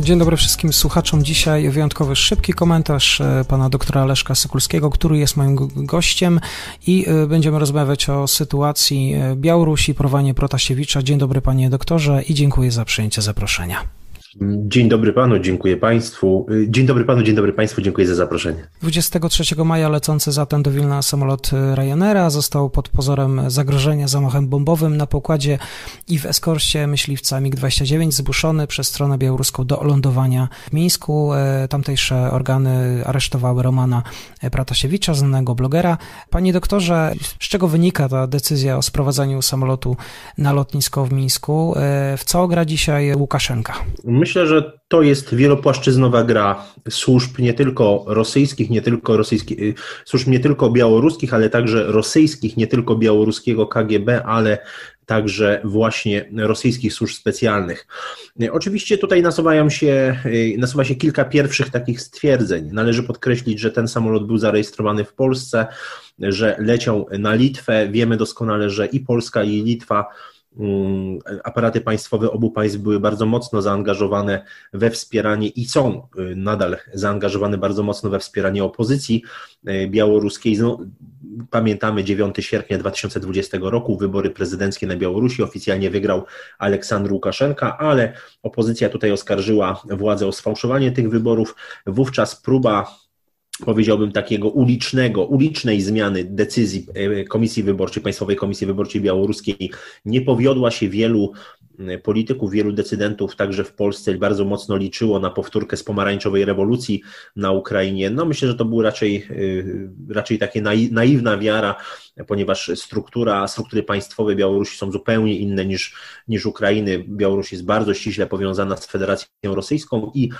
Dzień dobry wszystkim słuchaczom. Dzisiaj wyjątkowy szybki komentarz e, pana doktora Leszka Sykulskiego, który jest moim gościem i e, będziemy rozmawiać o sytuacji e, Białorusi, prowanie Protasiewicza. Dzień dobry panie doktorze i dziękuję za przyjęcie zaproszenia. Dzień dobry panu, dziękuję państwu. Dzień dobry panu, dzień dobry państwu, dziękuję za zaproszenie. 23 maja lecący zatem do Wilna samolot Ryanaira został pod pozorem zagrożenia zamachem bombowym na pokładzie i w eskorcie myśliwca MiG-29 zbuszony przez stronę białoruską do lądowania w Mińsku. E, tamtejsze organy aresztowały Romana Pratasiewicza, znanego blogera. Panie doktorze, z czego wynika ta decyzja o sprowadzaniu samolotu na lotnisko w Mińsku? E, w co gra dzisiaj Łukaszenka? Myślę, że to jest wielopłaszczyznowa gra służb nie tylko rosyjskich, nie tylko rosyjskich, y, służb nie tylko białoruskich, ale także rosyjskich, nie tylko białoruskiego KGB, ale także właśnie rosyjskich służb specjalnych. Oczywiście tutaj nasuwają się, y, nasuwa się kilka pierwszych takich stwierdzeń. Należy podkreślić, że ten samolot był zarejestrowany w Polsce, że leciał na Litwę. Wiemy doskonale, że i Polska, i Litwa aparaty państwowe obu państw były bardzo mocno zaangażowane we wspieranie i są y, nadal zaangażowane bardzo mocno we wspieranie opozycji y, białoruskiej. Pamiętamy 9 sierpnia 2020 roku, wybory prezydenckie na Białorusi. Oficjalnie wygrał Aleksandr Łukaszenka, ale opozycja tutaj oskarżyła władzę o sfałszowanie tych wyborów. Wówczas próba powiedziałbym, takiego ulicznego, ulicznej zmiany decyzji e, Komisji Wyborczej, Państwowej Komisji Wyborczej Białoruskiej. Nie powiodła się wielu polityków, wielu decydentów, także w Polsce bardzo mocno liczyło na powtórkę z pomarańczowej rewolucji na Ukrainie. No myślę, że to był raczej, e, raczej taka naiwna wiara, ponieważ struktura, struktury państwowe Białorusi są zupełnie inne niż, niż Ukrainy. Białoruś jest bardzo ściśle powiązana z Federacją Rosyjską i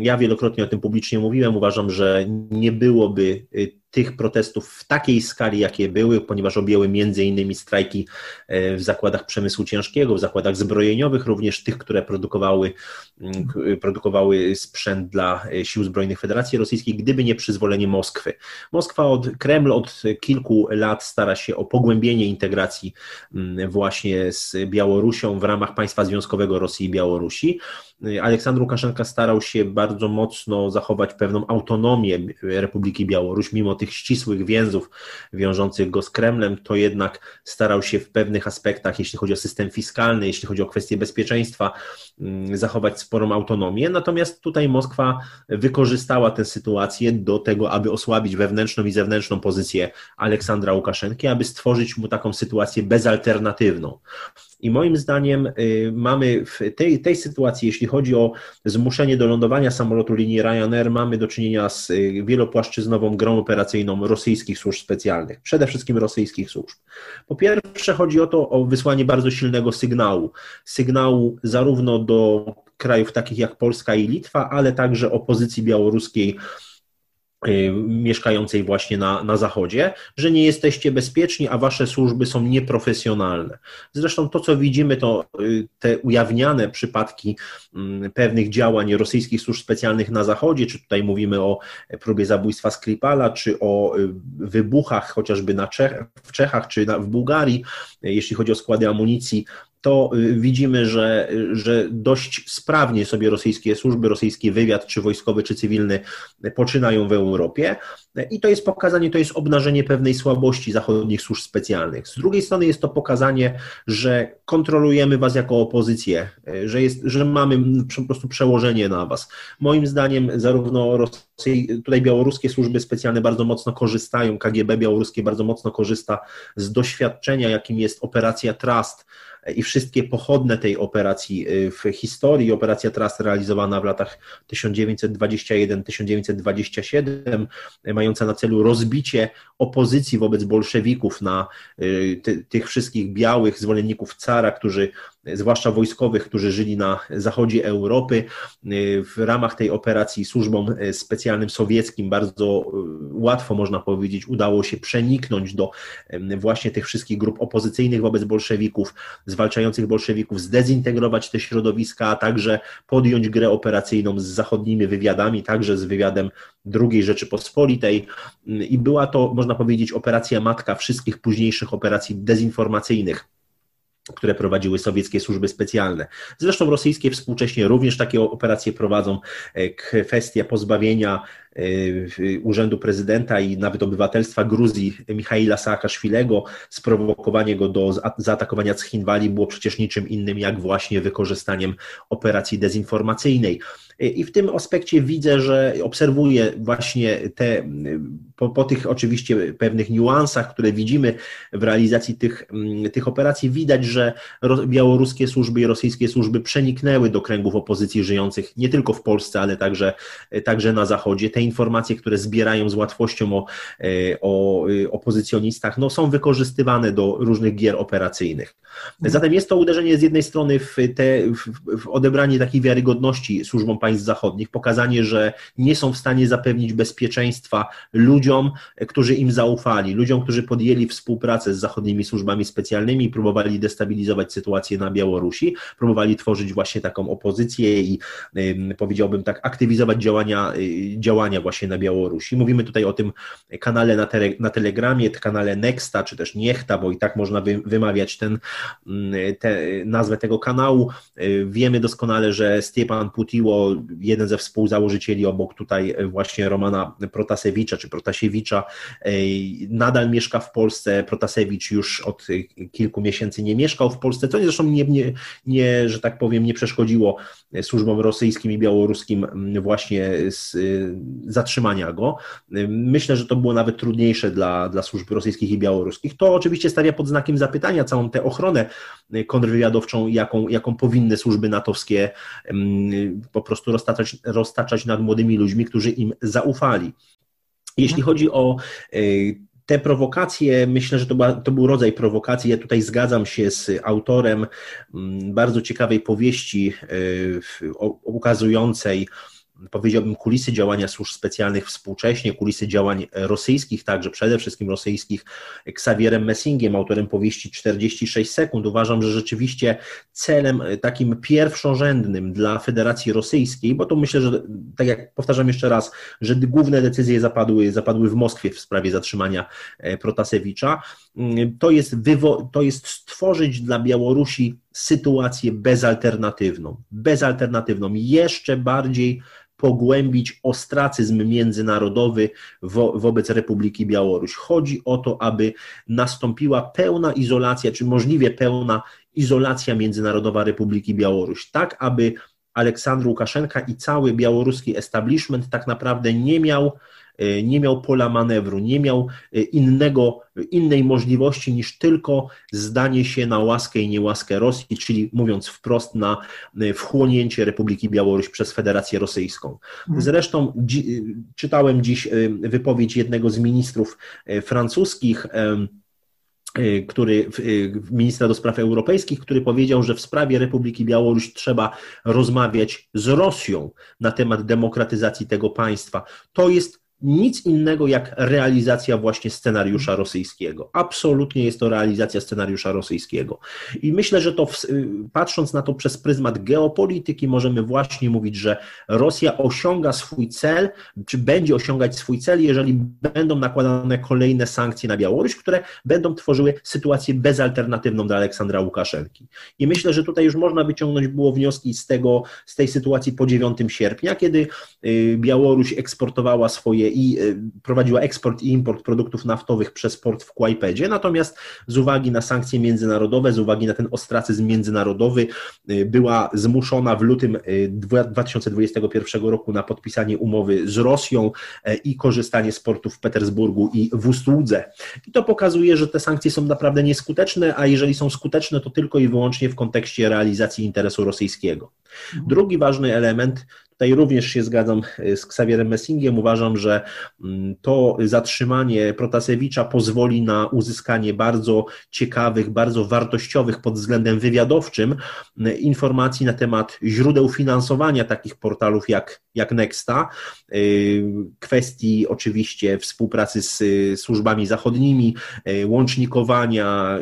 ja wielokrotnie o tym publicznie mówiłem. Uważam, że nie byłoby y, tych protestów w takiej skali, jakie były, ponieważ objęły między innymi strajki e, w zakładach przemysłu ciężkiego, w zakładach zbrojeniowych, również tych, które produkowały, mm, produkowały sprzęt dla e, sił zbrojnych Federacji Rosyjskiej, gdyby nie przyzwolenie Moskwy. Moskwa od Kreml od kilku lat stara się o pogłębienie integracji mm, właśnie z Białorusią w ramach państwa związkowego Rosji i Białorusi. Aleksandr Łukaszenka starał się bardzo mocno zachować pewną autonomię Republiki Białoruś, mimo tych ścisłych więzów wiążących go z Kremlem, to jednak starał się w pewnych aspektach, jeśli chodzi o system fiskalny, jeśli chodzi o kwestie bezpieczeństwa, mm, zachować sporą autonomię. Natomiast tutaj Moskwa wykorzystała tę sytuację do tego, aby osłabić wewnętrzną i zewnętrzną pozycję Aleksandra Łukaszenki, aby stworzyć mu taką sytuację bezalternatywną. I moim zdaniem y, mamy w tej, tej sytuacji, jeśli chodzi o zmuszenie do lądowania samolotu linii Ryanair, mamy do czynienia z y, wielopłaszczyznową grą operacyjną rosyjskich służb specjalnych, przede wszystkim rosyjskich służb. Po pierwsze, chodzi o to o wysłanie bardzo silnego sygnału. Sygnału zarówno do krajów takich jak Polska i Litwa, ale także opozycji białoruskiej mieszkającej właśnie na, na Zachodzie, że nie jesteście bezpieczni, a wasze służby są nieprofesjonalne. Zresztą to, co widzimy, to y, te ujawniane przypadki mm, pewnych działań rosyjskich służb specjalnych na Zachodzie, czy tutaj mówimy o próbie zabójstwa Skripala, czy o y, wybuchach chociażby na Czech, w Czechach, czy na, w Bułgarii, jeśli chodzi o składy amunicji, to y, widzimy, że, że dość sprawnie sobie rosyjskie służby, rosyjski wywiad, czy wojskowy, czy cywilny, poczynają w Europie. I to jest pokazanie, to jest obnażenie pewnej słabości zachodnich służb specjalnych. Z drugiej strony jest to pokazanie, że kontrolujemy was jako opozycję, że, jest, że mamy po prostu przełożenie na was. Moim zdaniem zarówno Rosji, tutaj białoruskie służby specjalne bardzo mocno korzystają, KGB białoruskie bardzo mocno korzysta z doświadczenia, jakim jest operacja Trust, i wszystkie pochodne tej operacji w historii. Operacja Trust realizowana w latach 1921-1927, mająca na celu rozbicie opozycji wobec bolszewików na ty, tych wszystkich białych zwolenników cara, którzy zwłaszcza wojskowych, którzy żyli na zachodzie Europy. W ramach tej operacji służbom specjalnym sowieckim bardzo łatwo, można powiedzieć, udało się przeniknąć do właśnie tych wszystkich grup opozycyjnych wobec bolszewików, zwalczających bolszewików, zdezintegrować te środowiska, a także podjąć grę operacyjną z zachodnimi wywiadami, także z wywiadem II Rzeczypospolitej. I była to, można powiedzieć, operacja matka wszystkich późniejszych operacji dezinformacyjnych które prowadziły sowieckie służby specjalne. Zresztą rosyjskie współcześnie również takie operacje prowadzą. E, kwestia pozbawienia urzędu prezydenta i nawet obywatelstwa Gruzji Michaila Saakaszwilego, sprowokowanie go do zaatakowania Chinwali było przecież niczym innym jak właśnie wykorzystaniem operacji dezinformacyjnej. I w tym aspekcie widzę, że obserwuję właśnie te, po, po, tych oczywiście pewnych niuansach, które widzimy w realizacji tych, mm, tych operacji, widać, że białoruskie służby i rosyjskie służby przeniknęły do kręgów opozycji żyjących nie tylko w Polsce, ale także, także na Zachodzie. Te informacje, które zbierają z łatwością o, e, o e, opozycjonistach, no, są wykorzystywane do różnych gier operacyjnych. Zatem jest to uderzenie z jednej strony w, te, w, odebranie takiej wiarygodności służbom państw zachodnich, pokazanie, że nie są w stanie zapewnić bezpieczeństwa ludziom, którzy im zaufali, ludziom, którzy podjęli współpracę z zachodnimi służbami specjalnymi i próbowali destabilizować sytuację na Białorusi, próbowali tworzyć właśnie taką opozycję i powiedziałbym tak, aktywizować działania, y, działania właśnie na Białorusi. Mówimy tutaj o tym kanale na, tele, na Telegramie, kanale Nexta, czy też Niechta, bo i tak można wy, wymawiać ten, mm, te, nazwę tego kanału. Y, wiemy doskonale, że Stepan Putiło jeden ze współzałożycieli obok tutaj właśnie Romana Protasewicza czy Protasiewicza nadal mieszka w Polsce. Protasewicz już od kilku miesięcy nie mieszkał w Polsce, co zresztą nie, nie, nie że tak powiem, nie przeszkodziło służbom rosyjskim i białoruskim właśnie z, zatrzymania go. Myślę, że to było nawet trudniejsze dla, dla służb rosyjskich i białoruskich. To oczywiście stawia pod znakiem zapytania całą tę ochronę kontrwywiadowczą, jaką, jaką powinny służby natowskie po prostu roztaczać, roztaczać nad młodymi ludźmi, którzy im zaufali. Jeśli mhm. chodzi o e, te prowokacje, myślę, że to, była, to, był rodzaj prowokacji. Ja tutaj zgadzam się z autorem bardzo ciekawej powieści e, ukazującej powiedziałbym, kulisy działania służb specjalnych współcześnie, kulisy działań rosyjskich, także przede wszystkim rosyjskich, Xavierem Messingiem, autorem powieści 46 sekund. Uważam, że rzeczywiście celem takim pierwszorzędnym dla Federacji Rosyjskiej, bo to myślę, że tak jak powtarzam jeszcze raz, że główne decyzje zapadły, zapadły w Moskwie w sprawie zatrzymania e, Protasewicza, mm, to jest, wywo- to jest stworzyć dla Białorusi sytuację bezalternatywną, bezalternatywną, jeszcze bardziej pogłębić ostracyzm międzynarodowy wo wobec Republiki Białoruś. Chodzi o to, aby nastąpiła pełna izolacja, czy możliwie pełna izolacja międzynarodowa Republiki Białoruś, tak aby Aleksandr Łukaszenka i cały białoruski establishment tak naprawdę nie miał nie miał pola manewru, nie miał e, innego, innej możliwości niż tylko zdanie się na łaskę i niełaskę Rosji, czyli mówiąc wprost na e, wchłonięcie Republiki Białoruś przez Federację Rosyjską. Mhm. Zresztą dzi czytałem dziś wypowiedź jednego z ministrów francuskich, który, ministra do spraw europejskich, który powiedział, że w sprawie Republiki Białoruś trzeba rozmawiać z Rosją na temat demokratyzacji tego państwa. To jest nic innego jak realizacja właśnie scenariusza rosyjskiego. Absolutnie jest to realizacja scenariusza rosyjskiego. I myślę, że to patrząc na to przez pryzmat geopolityki, możemy właśnie mówić, że Rosja osiąga swój cel, czy będzie osiągać swój cel, jeżeli będą nakładane kolejne sankcje na Białoruś, które będą tworzyły sytuację bezalternatywną dla Aleksandra Łukaszenki. I myślę, że tutaj już można wyciągnąć było wnioski z tego, z tej sytuacji po 9 sierpnia, kiedy y, Białoruś eksportowała swoje i y, prowadziła eksport i import produktów naftowych przez port w Kłajpedzie, natomiast z uwagi na sankcje międzynarodowe, z uwagi na ten ostracyzm międzynarodowy y, była zmuszona w lutym 2021 y, roku na podpisanie umowy z Rosją i korzystanie z portów w Petersburgu i w Ustłudze. I to pokazuje, że te sankcje są naprawdę nieskuteczne, a jeżeli są skuteczne, to tylko i wyłącznie w kontekście realizacji interesu rosyjskiego. Mhm. Drugi ważny element Tutaj również się zgadzam z Xavierem Messingiem. Uważam, że mm, to zatrzymanie Protasewicza pozwoli na uzyskanie bardzo ciekawych, bardzo wartościowych pod względem wywiadowczym mm, informacji na temat źródeł finansowania takich portalów jak, jak Nexta, y, kwestii oczywiście współpracy z służbami zachodnimi, łącznikowania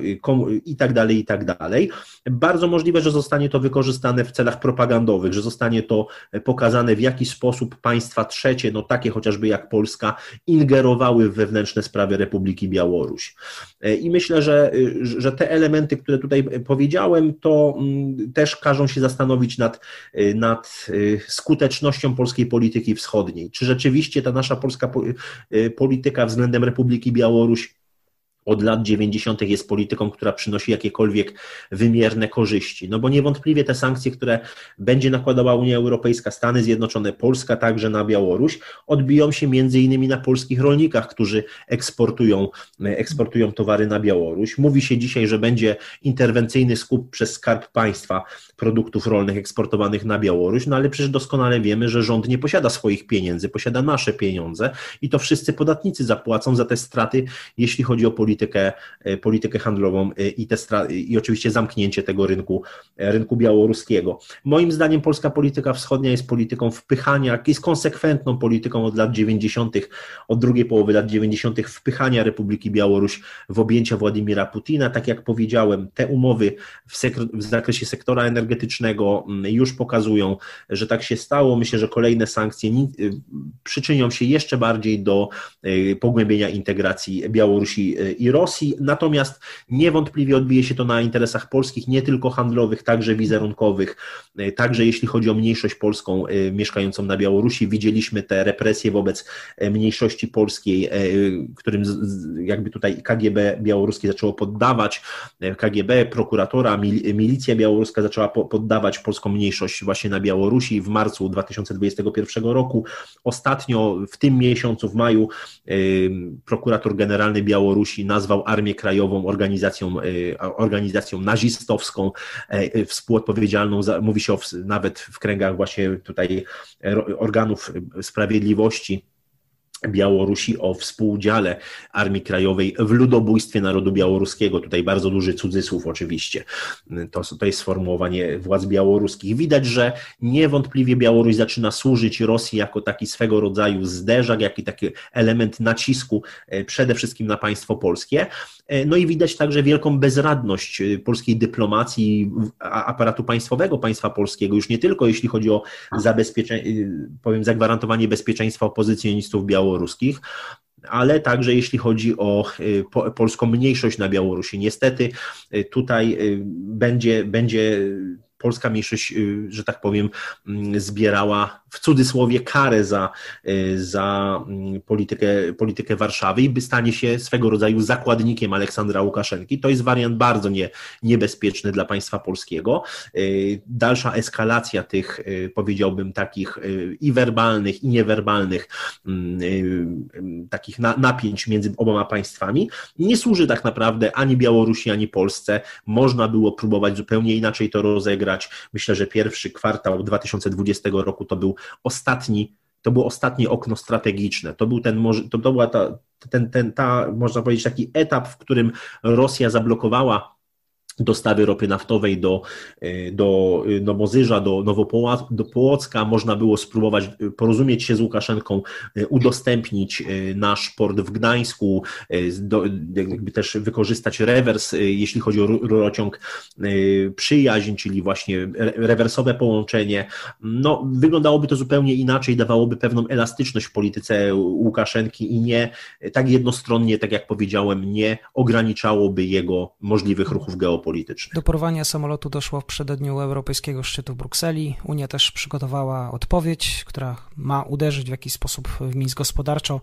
i tak dalej, i tak dalej. Bardzo możliwe, że zostanie to wykorzystane w celach propagandowych, że zostanie to pokazane, w jaki sposób państwa trzecie, no takie chociażby jak Polska, ingerowały w wewnętrzne sprawy Republiki Białoruś. I myślę, że, że te elementy, które tutaj powiedziałem, to mm, też każą się zastanowić nad, nad skutecznością polskiej polityki wschodniej. Czy rzeczywiście ta nasza polska polityka względem Republiki Białoruś od lat 90. jest polityką, która przynosi jakiekolwiek wymierne korzyści. No bo niewątpliwie te sankcje, które będzie nakładała Unia Europejska, Stany Zjednoczone, Polska także na Białoruś, odbiją się między innymi na polskich rolnikach, którzy eksportują, eksportują towary na Białoruś. Mówi się dzisiaj, że będzie interwencyjny skup przez Skarb Państwa produktów rolnych eksportowanych na Białoruś, no ale przecież doskonale wiemy, że rząd nie posiada swoich pieniędzy, posiada nasze pieniądze i to wszyscy podatnicy zapłacą za te straty, jeśli chodzi o politykę politykę, e, politykę handlową e, i, te i oczywiście zamknięcie tego rynku, e, rynku białoruskiego. Moim zdaniem polska polityka wschodnia jest polityką wpychania, jest konsekwentną polityką od lat 90., od drugiej połowy lat 90., wpychania Republiki Białoruś w objęcia Władimira Putina. Tak jak powiedziałem, te umowy w, w zakresie sektora energetycznego mm, już pokazują, że tak się stało. Myślę, że kolejne sankcje przyczynią się jeszcze bardziej do pogłębienia integracji Białorusi i Rosji, natomiast niewątpliwie odbije się to na interesach polskich, nie tylko handlowych, także wizerunkowych, e, także jeśli chodzi o mniejszość polską e, mieszkającą na Białorusi. Widzieliśmy te represje wobec e, mniejszości polskiej, którym jakby tutaj KGB białoruskie zaczęło poddawać, KGB, prokuratora, milicja białoruska zaczęła poddawać polską mniejszość właśnie na Białorusi w marcu 2021 roku. Ostatnio w tym miesiącu, w maju, prokurator generalny Białorusi nazwał Armię Krajową organizacją, e, organizacją nazistowską, e, współodpowiedzialną, za, mówi się o, nawet w kręgach właśnie tutaj organów sprawiedliwości, Białorusi o współudziale Armii Krajowej w ludobójstwie narodu białoruskiego. Tutaj bardzo duży cudzysłów oczywiście. To, to jest sformułowanie władz białoruskich. Widać, że niewątpliwie Białoruś zaczyna służyć Rosji jako taki swego rodzaju zderzak, jaki taki element nacisku e, przede wszystkim na państwo polskie. E, no i widać także wielką bezradność e, polskiej dyplomacji, aparatu państwowego państwa polskiego, już nie tylko jeśli chodzi o zabezpieczenie, powiem, zagwarantowanie bezpieczeństwa opozycjonistów białoruskich, ale także jeśli chodzi o e, polską mniejszość na Białorusi. Niestety tutaj będzie, będzie polska mniejszość, że tak powiem, zbierała w cudzysłowie karę za, y, za mm, politykę, politykę Warszawy i by stanie się swego rodzaju zakładnikiem Aleksandra Łukaszenki. To jest wariant bardzo nie, niebezpieczny dla państwa polskiego. Y, dalsza eskalacja tych, y, powiedziałbym, takich i werbalnych, i niewerbalnych mm, takich napięć między oboma państwami nie służy tak naprawdę ani Białorusi, ani Polsce. Można było próbować zupełnie inaczej to rozegrać. Myślę, że pierwszy kwartał 2020 roku to był ostatni, to było ostatnie okno strategiczne. To był ten, to była ta, ten, ten, ta, można powiedzieć, taki etap, w którym Rosja zablokowała dostawy ropy naftowej do, e, do, e, do Mozyża, do Nowopołocka. Można było spróbować e, porozumieć się z Łukaszenką, udostępnić nasz port w Gdańsku, do, jakby też wykorzystać rewers, jeśli chodzi o rurociąg przyjaźń, czyli właśnie rewersowe połączenie. No, wyglądałoby to zupełnie inaczej, dawałoby pewną elastyczność w polityce Łukaszenki i nie tak jednostronnie, tak jak powiedziałem, nie ograniczałoby jego możliwych ruchów geopolitycznych geopolitycznych. Do porwania samolotu doszło w przededniu europejskiego szczytu w Brukseli. Unia też przygotowała odpowiedź, która ma uderzyć w jakiś sposób w Mińsk gospodarczo.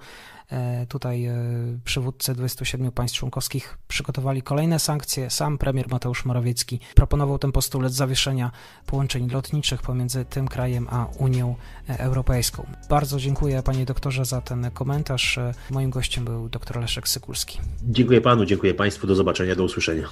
E, tutaj e, przywódcy 27 państw członkowskich przygotowali kolejne sankcje. Sam premier Mateusz Morawiecki proponował ten postulat zawieszenia połączeń lotniczych pomiędzy tym krajem a Unią Europejską. Bardzo dziękuję panie doktorze za ten komentarz. Moim gościem był dr Leszek Sykulski. Dziękuję panu, dziękuję państwu. Do zobaczenia, do usłyszenia.